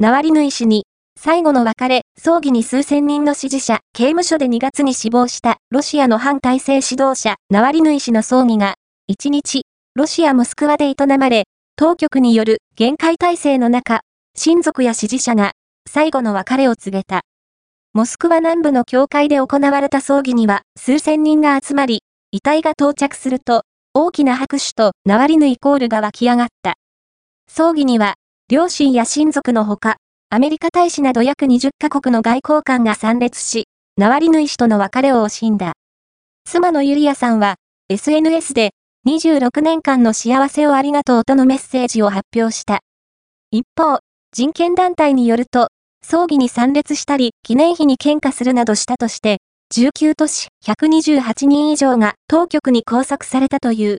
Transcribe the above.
ナワリヌイ氏に、最後の別れ、葬儀に数千人の支持者、刑務所で2月に死亡したロシアの反体制指導者、ナワリヌイ氏の葬儀が、1日、ロシア・モスクワで営まれ、当局による限界体制の中、親族や支持者が最後の別れを告げた。モスクワ南部の教会で行われた葬儀には数千人が集まり、遺体が到着すると、大きな拍手とナワリヌイコールが湧き上がった。葬儀には、両親や親族のほか、アメリカ大使など約20カ国の外交官が参列し、ナワリヌイ氏との別れを惜しんだ。妻のユリアさんは、SNS で、26年間の幸せをありがとうとのメッセージを発表した。一方、人権団体によると、葬儀に参列したり、記念碑に献花するなどしたとして、19都市128人以上が当局に拘束されたという。